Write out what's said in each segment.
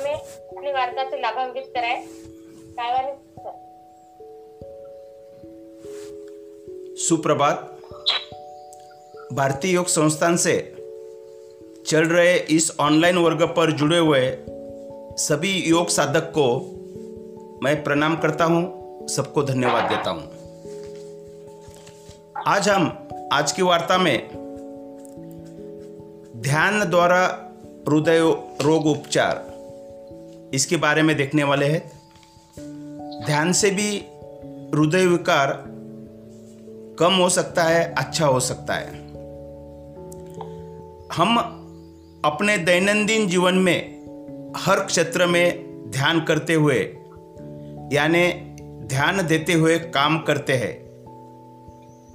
हमें वार्ता से लाभान्वित कराए। सुप्रभात। भारतीय योग संस्थान से चल रहे इस ऑनलाइन वर्ग पर जुड़े हुए सभी योग साधक को मैं प्रणाम करता हूँ, सबको धन्यवाद देता हूँ। आज हम, आज की वार्ता में ध्यान द्वारा हृदय रोग उपचार इसके बारे में देखने वाले हैं। ध्यान से भी हृदय विकार कम हो सकता है अच्छा हो सकता है। हम अपने दैनंदिन जीवन में हर क्षेत्र में ध्यान करते हुए, यानी ध्यान देते हुए काम करते हैं।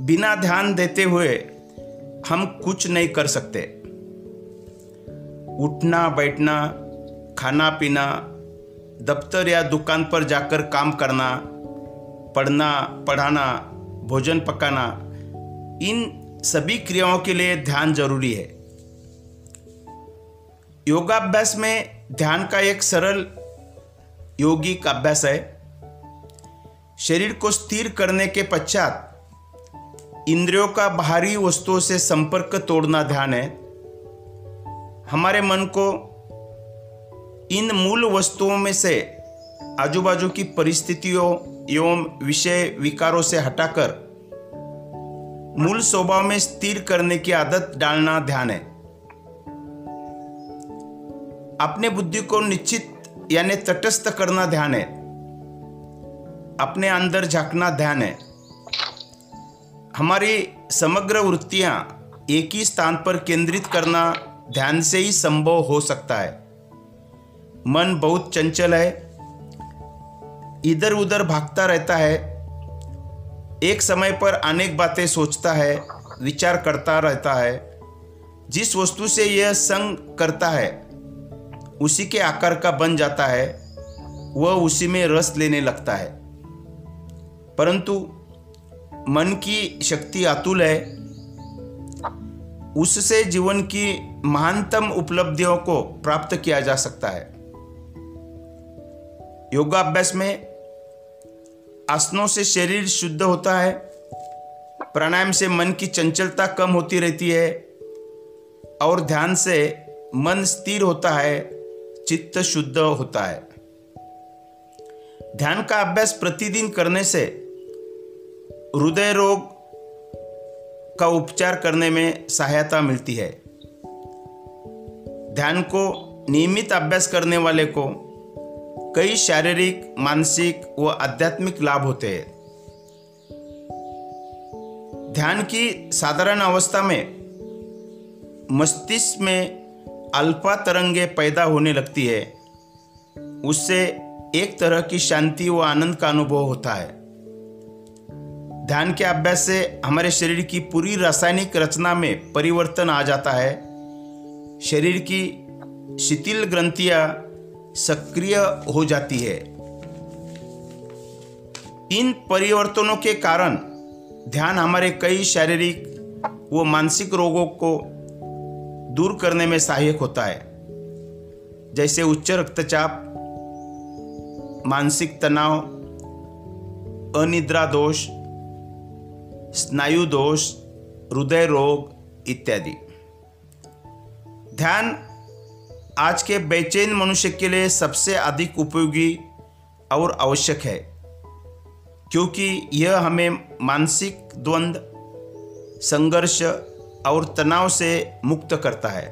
बिना ध्यान देते हुए हम कुछ नहीं कर सकते। उठना, बैठना खाना पीना दफ्तर या दुकान पर जाकर काम करना, पढ़ना, पढ़ाना, भोजन पकाना, इन सभी क्रियाओं के लिए ध्यान ज़रूरी है। योगाभ्यास में ध्यान का एक सरल योगिक अभ्यास है। शरीर को स्थिर करने के पश्चात इंद्रियों का बाहरी वस्तुओं से संपर्क तोड़ना ध्यान है। हमारे मन को इन मूल वस्तुओं में से आजू बाजू की परिस्थितियों एवं विषय विकारों से हटाकर मूल स्वभाव में स्थिर करने की आदत डालना ध्यान है। अपने बुद्धि को निश्चित यानी तटस्थ करना ध्यान है। अपने अंदर झांकना ध्यान है। हमारी समग्र वृत्तियाँ एक ही स्थान पर केंद्रित करना ध्यान से ही संभव हो सकता है। मन बहुत चंचल है। इधर उधर भागता रहता है। एक समय पर अनेक बातें सोचता है, विचार करता रहता है। जिस वस्तु से यह संग करता है, उसी के आकार का बन जाता है। वह उसी में रस लेने लगता है। परंतु मन की शक्ति अतुल है। उससे जीवन की महानतम उपलब्धियों को प्राप्त किया जा सकता है। योगाभ्यास में आसनों से शरीर शुद्ध होता है, प्राणायाम से मन की चंचलता कम होती रहती है, और ध्यान से मन स्थिर होता है, चित्त शुद्ध होता है। ध्यान का अभ्यास प्रतिदिन करने से हृदय रोग का उपचार करने में सहायता मिलती है। ध्यान को नियमित अभ्यास करने वाले को कई शारीरिक, मानसिक व आध्यात्मिक लाभ होते हैं। ध्यान की साधारण अवस्था में मस्तिष्क में अल्फ़ा तरंगे पैदा होने लगती है। उससे एक तरह की शांति व आनंद का अनुभव होता है। ध्यान के अभ्यास से हमारे शरीर की पूरी रासायनिक रचना में परिवर्तन आ जाता है। शरीर की शिथिल ग्रंथियाँ सक्रिय हो जाती है। इन परिवर्तनों के कारण ध्यान हमारे कई शारीरिक व मानसिक रोगों को दूर करने में सहायक होता है। जैसे उच्च रक्तचाप, मानसिक तनाव, अनिद्रा दोष, स्नायु दोष, हृदय रोग इत्यादि। ध्यान आज के बेचैन मनुष्य के लिए सबसे अधिक उपयोगी और आवश्यक है, क्योंकि यह हमें मानसिक द्वंद्व संघर्ष और तनाव से मुक्त करता है।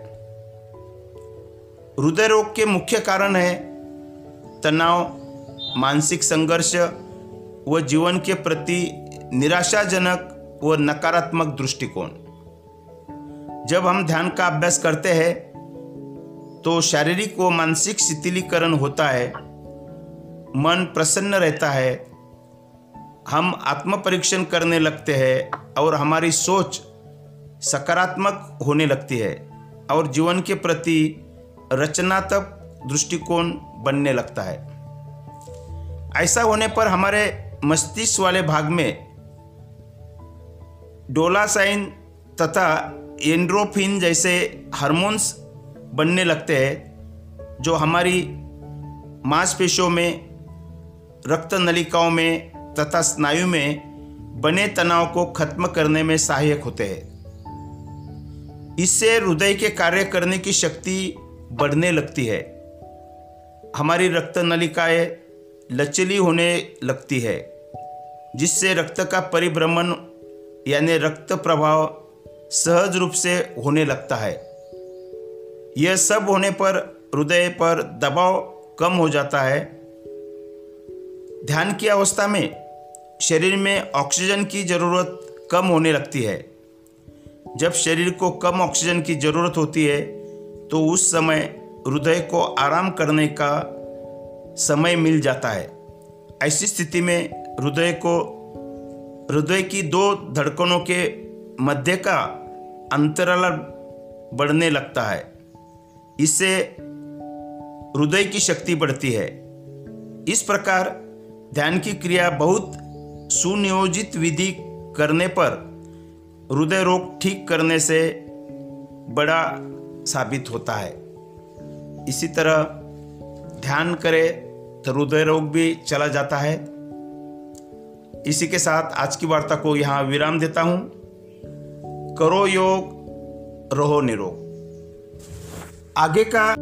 हृदय रोग के मुख्य कारण है तनाव, मानसिक संघर्ष व जीवन के प्रति निराशाजनक व नकारात्मक दृष्टिकोण। जब हम ध्यान का अभ्यास करते हैं तो शारीरिक व मानसिक शिथिलीकरण होता है। मन प्रसन्न रहता है। हम आत्म परीक्षण करने लगते हैं और हमारी सोच सकारात्मक होने लगती है और जीवन के प्रति रचनात्मक दृष्टिकोण बनने लगता है। ऐसा होने पर हमारे मस्तिष्क वाले भाग में डोलासाइन तथा एंड्रोफिन जैसे हार्मोन्स बनने लगते हैं, जो हमारी मांसपेशियों में रक्त नलिकाओं में तथा स्नायु में बने तनाव को खत्म करने में सहायक होते हैं। इससे हृदय के कार्य करने की शक्ति बढ़ने लगती है। हमारी रक्त नलिकाएँ लचीली होने लगती है, जिससे रक्त का परिभ्रमण, यानी रक्त प्रभाव सहज रूप से होने लगता है। यह सब होने पर हृदय पर दबाव कम हो जाता है। ध्यान की अवस्था में शरीर में ऑक्सीजन की ज़रूरत कम होने लगती है। जब शरीर को कम ऑक्सीजन की ज़रूरत होती है तो उस समय हृदय को आराम करने का समय मिल जाता है। ऐसी स्थिति में हृदय को, हृदय की दो धड़कनों के मध्य का अंतराल बढ़ने लगता है। इससे हृदय की शक्ति बढ़ती है। इस प्रकार ध्यान की क्रिया बहुत सुनियोजित विधि करने पर हृदय रोग ठीक करने से बड़ा साबित होता है। इसी तरह ध्यान करें तो हृदय रोग भी चला जाता है। इसी के साथ आज की वार्ता को यहाँ विराम देता हूँ। करो योग, रहो निरोग। आगे का